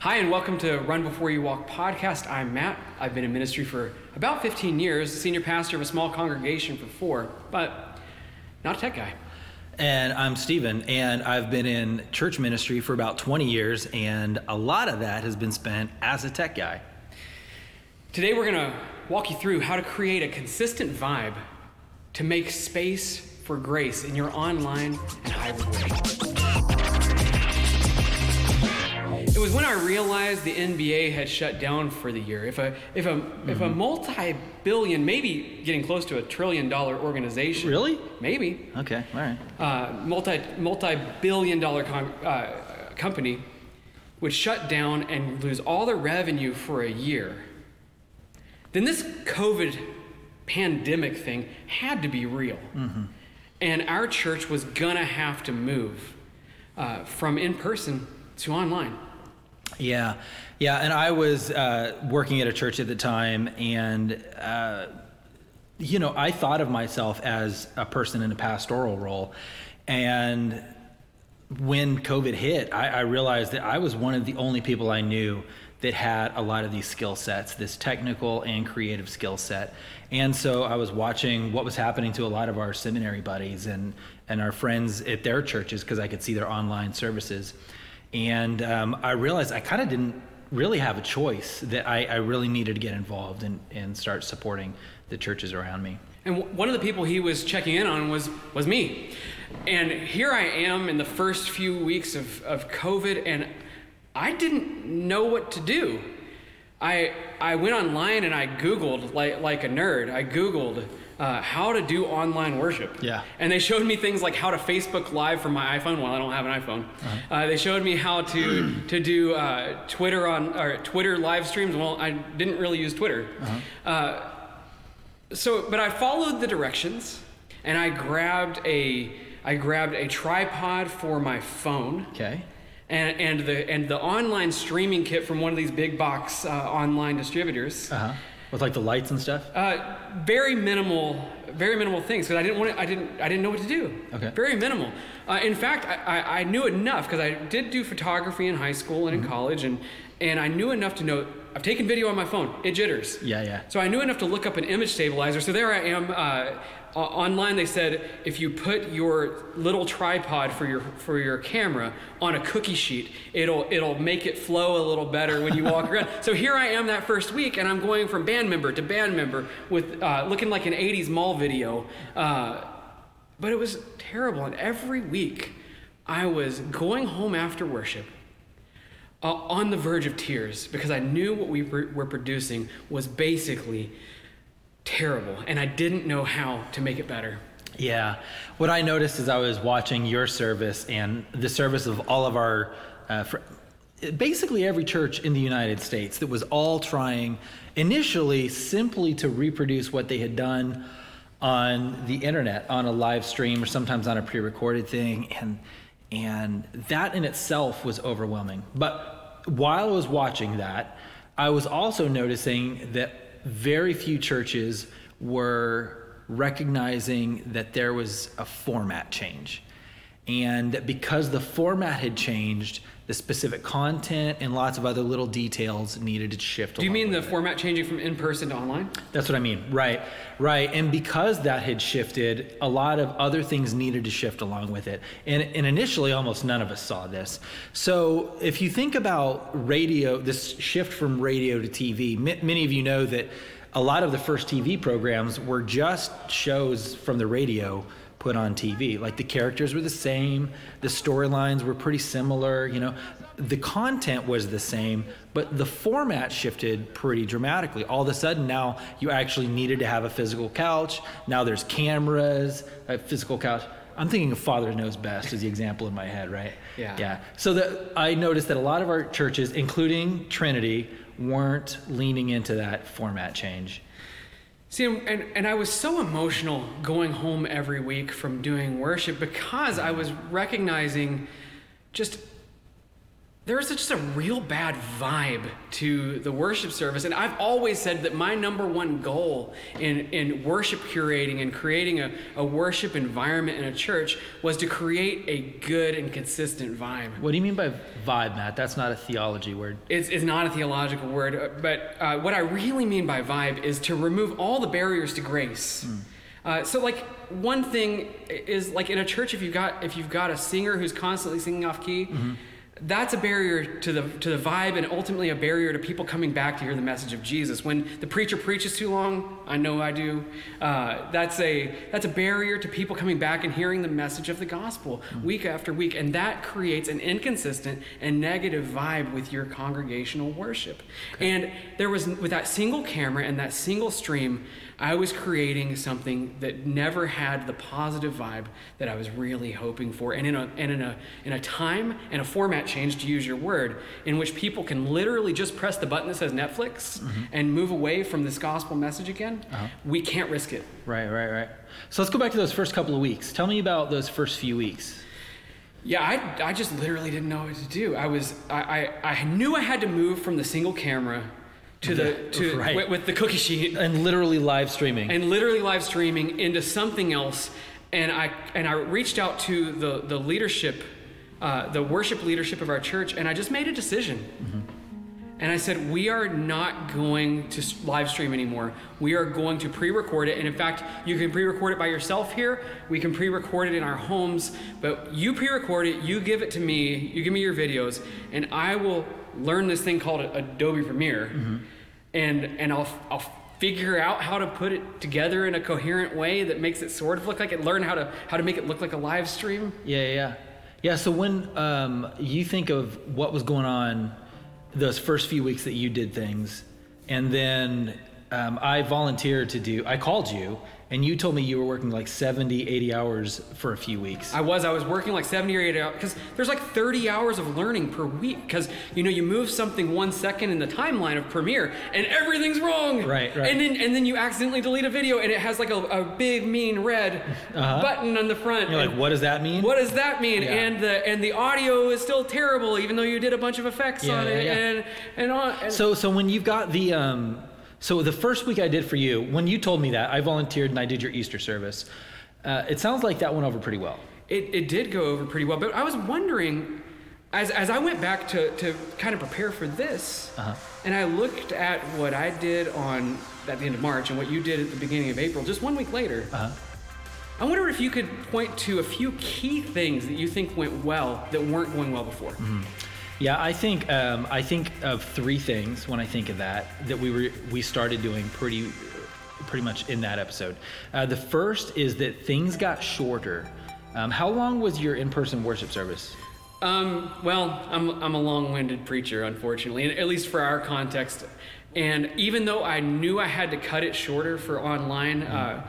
Hi, and welcome to Run Before You Walk podcast. I'm Matt. I've been in ministry for about 15 years, senior pastor of a small congregation for four, but not a tech guy. And I'm Steven, and I've been in church ministry for about 20 years, and a lot of that has been spent as a tech guy. Today, we're going to walk you through how to create a consistent vibe to make space for grace in your online and hybrid way. Was when I realized the NBA had shut down for the year. If a if a mm-hmm. if a mm-hmm. multi-billion, maybe getting close to a trillion-dollar organization, really, maybe, okay, all right, uh, multi multi-billion-dollar con- uh, company would shut down and lose all the revenue for a year, then this COVID pandemic thing had to be real, mm-hmm. and our church was gonna have to move uh, from in person to online. Yeah, yeah, and I was uh, working at a church at the time, and uh, you know, I thought of myself as a person in a pastoral role, and when COVID hit, I, I realized that I was one of the only people I knew that had a lot of these skill sets, this technical and creative skill set. And so I was watching what was happening to a lot of our seminary buddies and, and our friends at their churches because I could see their online services. And um, I realized I kind of didn't really have a choice that I, I really needed to get involved and, and start supporting the churches around me. And one of the people he was checking in on was, was me. And here I am in the first few weeks of, of COVID, and I didn't know what to do. I, I went online and I Googled, like, like a nerd, I Googled uh, how to do online worship. Yeah. And they showed me things like how to Facebook Live from my iPhone. Well, I don't have an iPhone. Uh-huh. Uh, they showed me how to to do uh, Twitter on or Twitter live streams. Well, I didn't really use Twitter. Uh-huh. Uh, so, but I followed the directions, and I grabbed a I grabbed a tripod for my phone. Okay. And, and the and the online streaming kit from one of these big box uh, online distributors. Uh-huh. With like the lights and stuff? Uh, very minimal, very minimal things because I didn't want to, I didn't I didn't know what to do. Okay. Very minimal. Uh, in fact, I, I, I, knew enough because I did do photography in high school and in mm-hmm. college, and and I knew enough to know I've taken video on my phone. It jitters. Yeah, yeah. So I knew enough to look up an image stabilizer. So there I am. Uh, online they said if you put your little tripod for your for your camera on a cookie sheet it'll it'll make it flow a little better when you walk around. So here i am that first week and i'm going from band member to band member with uh, looking like an 80s mall video. Uh, but it was terrible and every week i was going home after worship uh, on the verge of tears because i knew what we were producing was basically terrible, and I didn't know how to make it better. Yeah. What I noticed as I was watching your service and the service of all of our, uh, fr- basically every church in the United States that was all trying initially simply to reproduce what they had done on the internet, on a live stream, or sometimes on a pre recorded thing. And, and that in itself was overwhelming. But while I was watching that, I was also noticing that very few churches were recognizing that there was a format change. And because the format had changed, the specific content and lots of other little details needed to shift. Do you mean the it. format changing from in person to online? That's what I mean. Right, right. And because that had shifted, a lot of other things needed to shift along with it. And, and initially, almost none of us saw this. So if you think about radio, this shift from radio to TV, many of you know that a lot of the first TV programs were just shows from the radio put on TV. Like the characters were the same, the storylines were pretty similar, you know. The content was the same, but the format shifted pretty dramatically. All of a sudden now you actually needed to have a physical couch. Now there's cameras, a physical couch. I'm thinking of Father Knows Best as the example in my head, right? Yeah. Yeah. So that I noticed that a lot of our churches, including Trinity, weren't leaning into that format change. See, and, and I was so emotional going home every week from doing worship because I was recognizing just there was just a real bad vibe to the worship service. And I've always said that my number one goal in, in worship curating and creating a, a worship environment in a church was to create a good and consistent vibe. What do you mean by vibe, Matt? That's not a theology word. It's, it's not a theological word, uh, but uh, what I really mean by vibe is to remove all the barriers to grace. Mm. Uh, so like one thing is like in a church if you've got if you've got a singer who's constantly singing off key mm-hmm that's a barrier to the to the vibe and ultimately a barrier to people coming back to hear the message of Jesus. When the preacher preaches too long, I know I do. Uh, that's a that's a barrier to people coming back and hearing the message of the gospel mm-hmm. week after week, and that creates an inconsistent and negative vibe with your congregational worship. Okay. And there was with that single camera and that single stream, I was creating something that never had the positive vibe that I was really hoping for. And in a, and in a, in a time and a format change, to use your word, in which people can literally just press the button that says Netflix mm-hmm. and move away from this gospel message again, uh-huh. we can't risk it. Right, right, right. So let's go back to those first couple of weeks. Tell me about those first few weeks. Yeah, I, I just literally didn't know what to do. I was I, I, I knew I had to move from the single camera to the to right. with, with, the cookie sheet and literally live streaming and literally live streaming into something else and i and i reached out to the the leadership uh, the worship leadership of our church and i just made a decision mm-hmm. And i said we are not going to live stream anymore we are going to pre-record it and in fact you can pre-record it by yourself here we can pre-record it in our homes but you pre-record it you give it to me you give me your videos and i will learn this thing called Adobe Premiere, mm-hmm. and and I'll I'll figure out how to put it together in a coherent way that makes it sort of look like it. Learn how to how to make it look like a live stream. Yeah, yeah, yeah. So when um, you think of what was going on those first few weeks that you did things, and then um, I volunteered to do. I called you and you told me you were working like 70 80 hours for a few weeks. I was i was working like 70 or 80 hours because there's like 30 hours of learning per week because you know you move something one second in the timeline of premiere and everything's wrong. Right right. And then and then you accidentally delete a video and it has like a, a big mean red uh-huh. button on the front. You're like what does that mean? What does that mean? Yeah. and the and the audio is still terrible even though you did a bunch of effects yeah, on yeah, it and and, on, and so so when you've got the um so the first week I did for you, when you told me that, I volunteered and I did your Easter service. Uh, it sounds like that went over pretty well. It, it did go over pretty well, but I was wondering, as, as I went back to, to kind of prepare for this, uh-huh. and I looked at what I did on at the end of March and what you did at the beginning of April, just one week later. Uh-huh. I wonder if you could point to a few key things that you think went well that weren't going well before. Mm-hmm. Yeah, I think um, I think of three things when I think of that that we were we started doing pretty pretty much in that episode. Uh, the first is that things got shorter. Um, how long was your in-person worship service? Um, well, I'm I'm a long-winded preacher, unfortunately, at least for our context. And even though I knew I had to cut it shorter for online. Uh,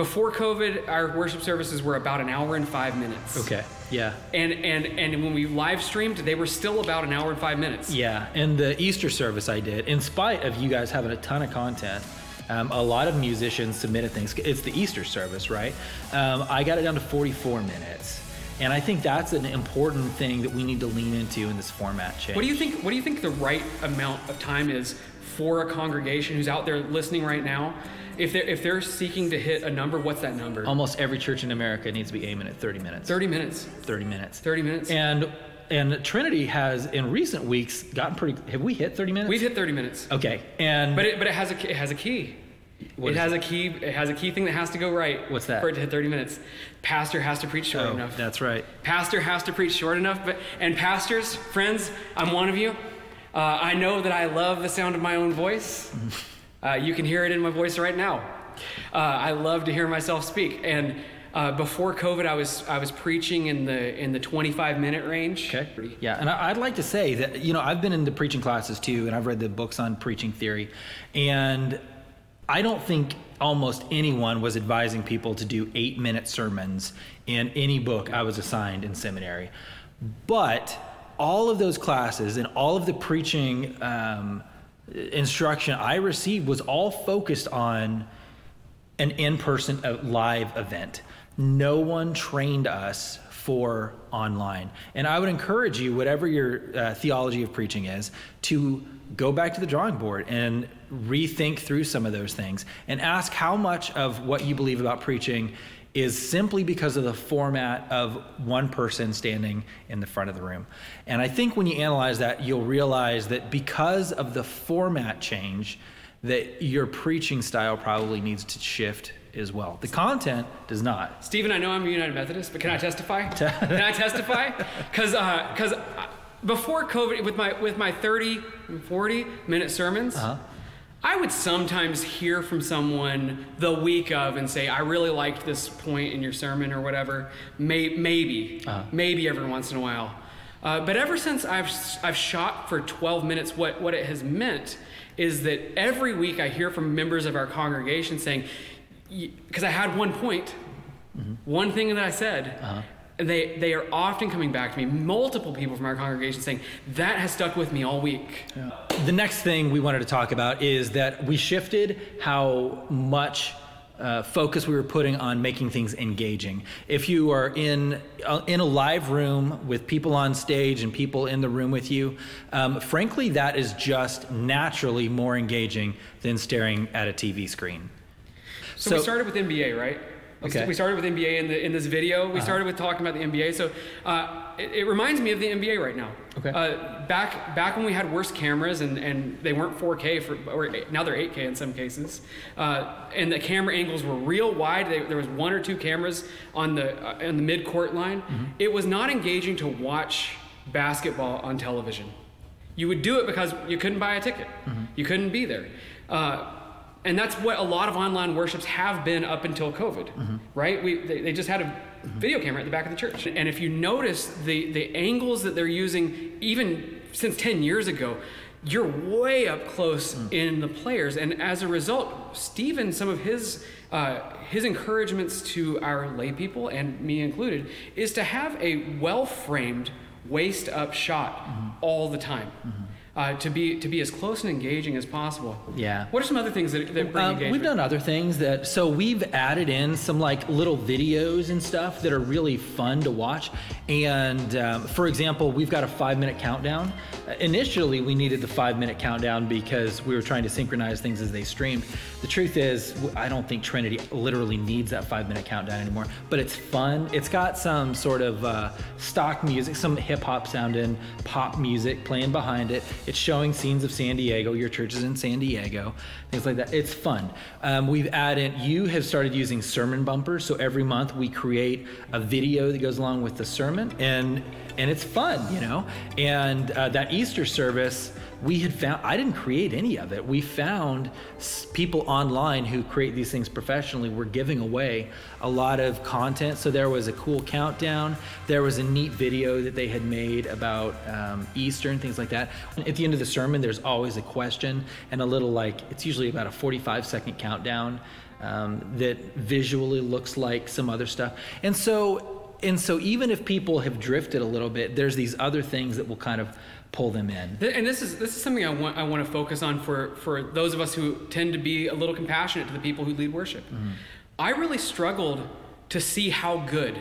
before COVID, our worship services were about an hour and five minutes. Okay. Yeah. And and and when we live streamed, they were still about an hour and five minutes. Yeah. And the Easter service I did, in spite of you guys having a ton of content, um, a lot of musicians submitted things. It's the Easter service, right? Um, I got it down to 44 minutes. And I think that's an important thing that we need to lean into in this format change. What do you think? What do you think the right amount of time is for a congregation who's out there listening right now if they're if they're seeking to hit a number, what's that number? Almost every church in America needs to be aiming at 30 minutes. 30 minutes. 30 minutes. 30 minutes. And and Trinity has in recent weeks gotten pretty. Have we hit 30 minutes? We've hit 30 minutes. Okay. And but it but it has a it has a key. What it has it? a key. It has a key thing that has to go right. What's that? For it to hit 30 minutes, pastor has to preach short oh, enough. That's right. Pastor has to preach short enough. But and pastors, friends, I'm one of you. Uh, I know that I love the sound of my own voice. Uh, you can hear it in my voice right now. Uh, I love to hear myself speak. And uh, before COVID, I was I was preaching in the in the 25 minute range. Okay. Yeah, and I'd like to say that you know I've been in the preaching classes too, and I've read the books on preaching theory, and I don't think almost anyone was advising people to do eight minute sermons in any book I was assigned in seminary, but all of those classes and all of the preaching um, instruction I received was all focused on an in-person uh, live event. no one trained us for online. And I would encourage you, whatever your uh, theology of preaching is, to go back to the drawing board and rethink through some of those things and ask how much of what you believe about preaching is simply because of the format of one person standing in the front of the room. And I think when you analyze that, you'll realize that because of the format change, that your preaching style probably needs to shift as well. The content does not. Stephen, I know I'm a United Methodist, but can I testify? can I testify? Because because uh, before COVID, with my with my 30, 40 minute sermons. Uh-huh. I would sometimes hear from someone the week of and say, I really liked this point in your sermon or whatever. May, maybe, uh-huh. maybe every once in a while. Uh, but ever since I've, I've shot for 12 minutes, what, what it has meant is that every week I hear from members of our congregation saying, because I had one point, mm-hmm. one thing that I said, uh-huh. They, they are often coming back to me, multiple people from our congregation saying, that has stuck with me all week. Yeah. The next thing we wanted to talk about is that we shifted how much uh, focus we were putting on making things engaging. If you are in uh, in a live room with people on stage and people in the room with you, um, frankly, that is just naturally more engaging than staring at a TV screen. So, so we started with NBA, right? We, okay. we started with NBA in, the, in this video. We uh-huh. started with talking about the NBA. So uh, it, it, reminds me of the NBA right now. Okay. Uh, back back when we had worse cameras and, and they weren't 4K for or now they're 8K in some cases, uh, and the camera angles were real wide. They, there was one or two cameras on the uh, on the mid court line. Mm-hmm. It was not engaging to watch basketball on television. You would do it because you couldn't buy a ticket. Mm-hmm. You couldn't be there. Uh, and that's what a lot of online worships have been up until COVID, mm-hmm. right? We, they, they, just had a mm-hmm. video camera at the back of the church. And if you notice the, the angles that they're using, even since 10 years ago, you're way up close mm. in the players. And as a result, Stephen, some of his, uh, his encouragements to our lay people, and me included, is to have a well framed, waist up shot mm-hmm. all the time. Uh, to be to be as close and engaging as possible. Yeah. What are some other things that, that bring uh, engagement? We've done other things that so we've added in some like little videos and stuff that are really fun to watch. And um, for example, we've got a five minute countdown. Uh, initially, we needed the five minute countdown because we were trying to synchronize things as they streamed. The truth is, I don't think Trinity literally needs that five minute countdown anymore. But it's fun. It's got some sort of uh, stock music, some hip hop sounding pop music playing behind it it's showing scenes of San Diego. Your church is in San Diego, things like that. It's fun. Um, we've added. You have started using sermon bumpers. So every month we create a video that goes along with the sermon, and and it's fun, you know. And uh, that Easter service we had found i didn't create any of it. We found people online who create these things professionally were giving away a lot of content. So there was a cool countdown. There was a neat video that they had made about um, easter and things like that. At the end of the sermon there's always a question and a little like it's usually about a 45 second countdown um, that visually looks like some other stuff. And so and so even if people have drifted a little bit there's these other things that will kind of pull them in. And this is this is something I want I want to focus on for for those of us who tend to be a little compassionate to the people who lead worship. Mm-hmm. I really struggled to see how good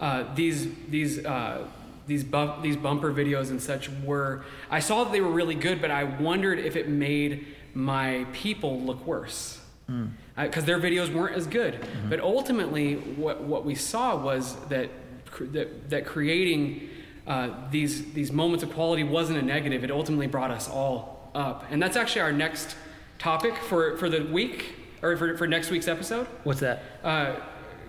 uh, these these uh, these these bumper videos and such were. I saw that they were really good, but I wondered if it made my people look worse because mm. uh, their videos weren't as good. Mm-hmm. But ultimately, what what we saw was that that, that creating uh, these, these moments of quality wasn't a negative. It ultimately brought us all up. And that's actually our next topic for, for the week, or for, for next week's episode. What's that? Uh,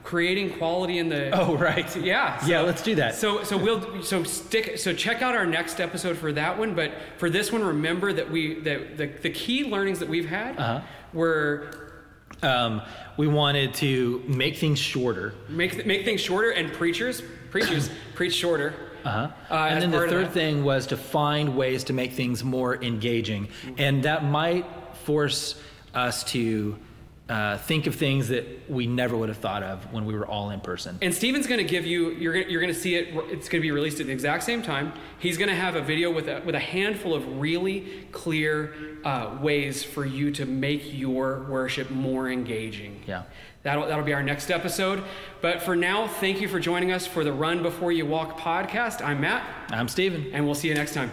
creating quality in the oh right yeah so, yeah let's do that so so we'll so stick so check out our next episode for that one but for this one remember that we that the, the key learnings that we've had uh-huh. were um, we wanted to make things shorter make make things shorter and preachers preachers preach shorter uh-huh. Uh, and then the third thing was to find ways to make things more engaging. And that might force us to uh, think of things that we never would have thought of when we were all in person. And Steven's going to give you, you're going you're to see it, it's going to be released at the exact same time. He's going to have a video with a, with a handful of really clear uh, ways for you to make your worship more engaging. Yeah. That'll, that'll be our next episode. But for now, thank you for joining us for the Run Before You Walk podcast. I'm Matt. I'm Steven. And we'll see you next time.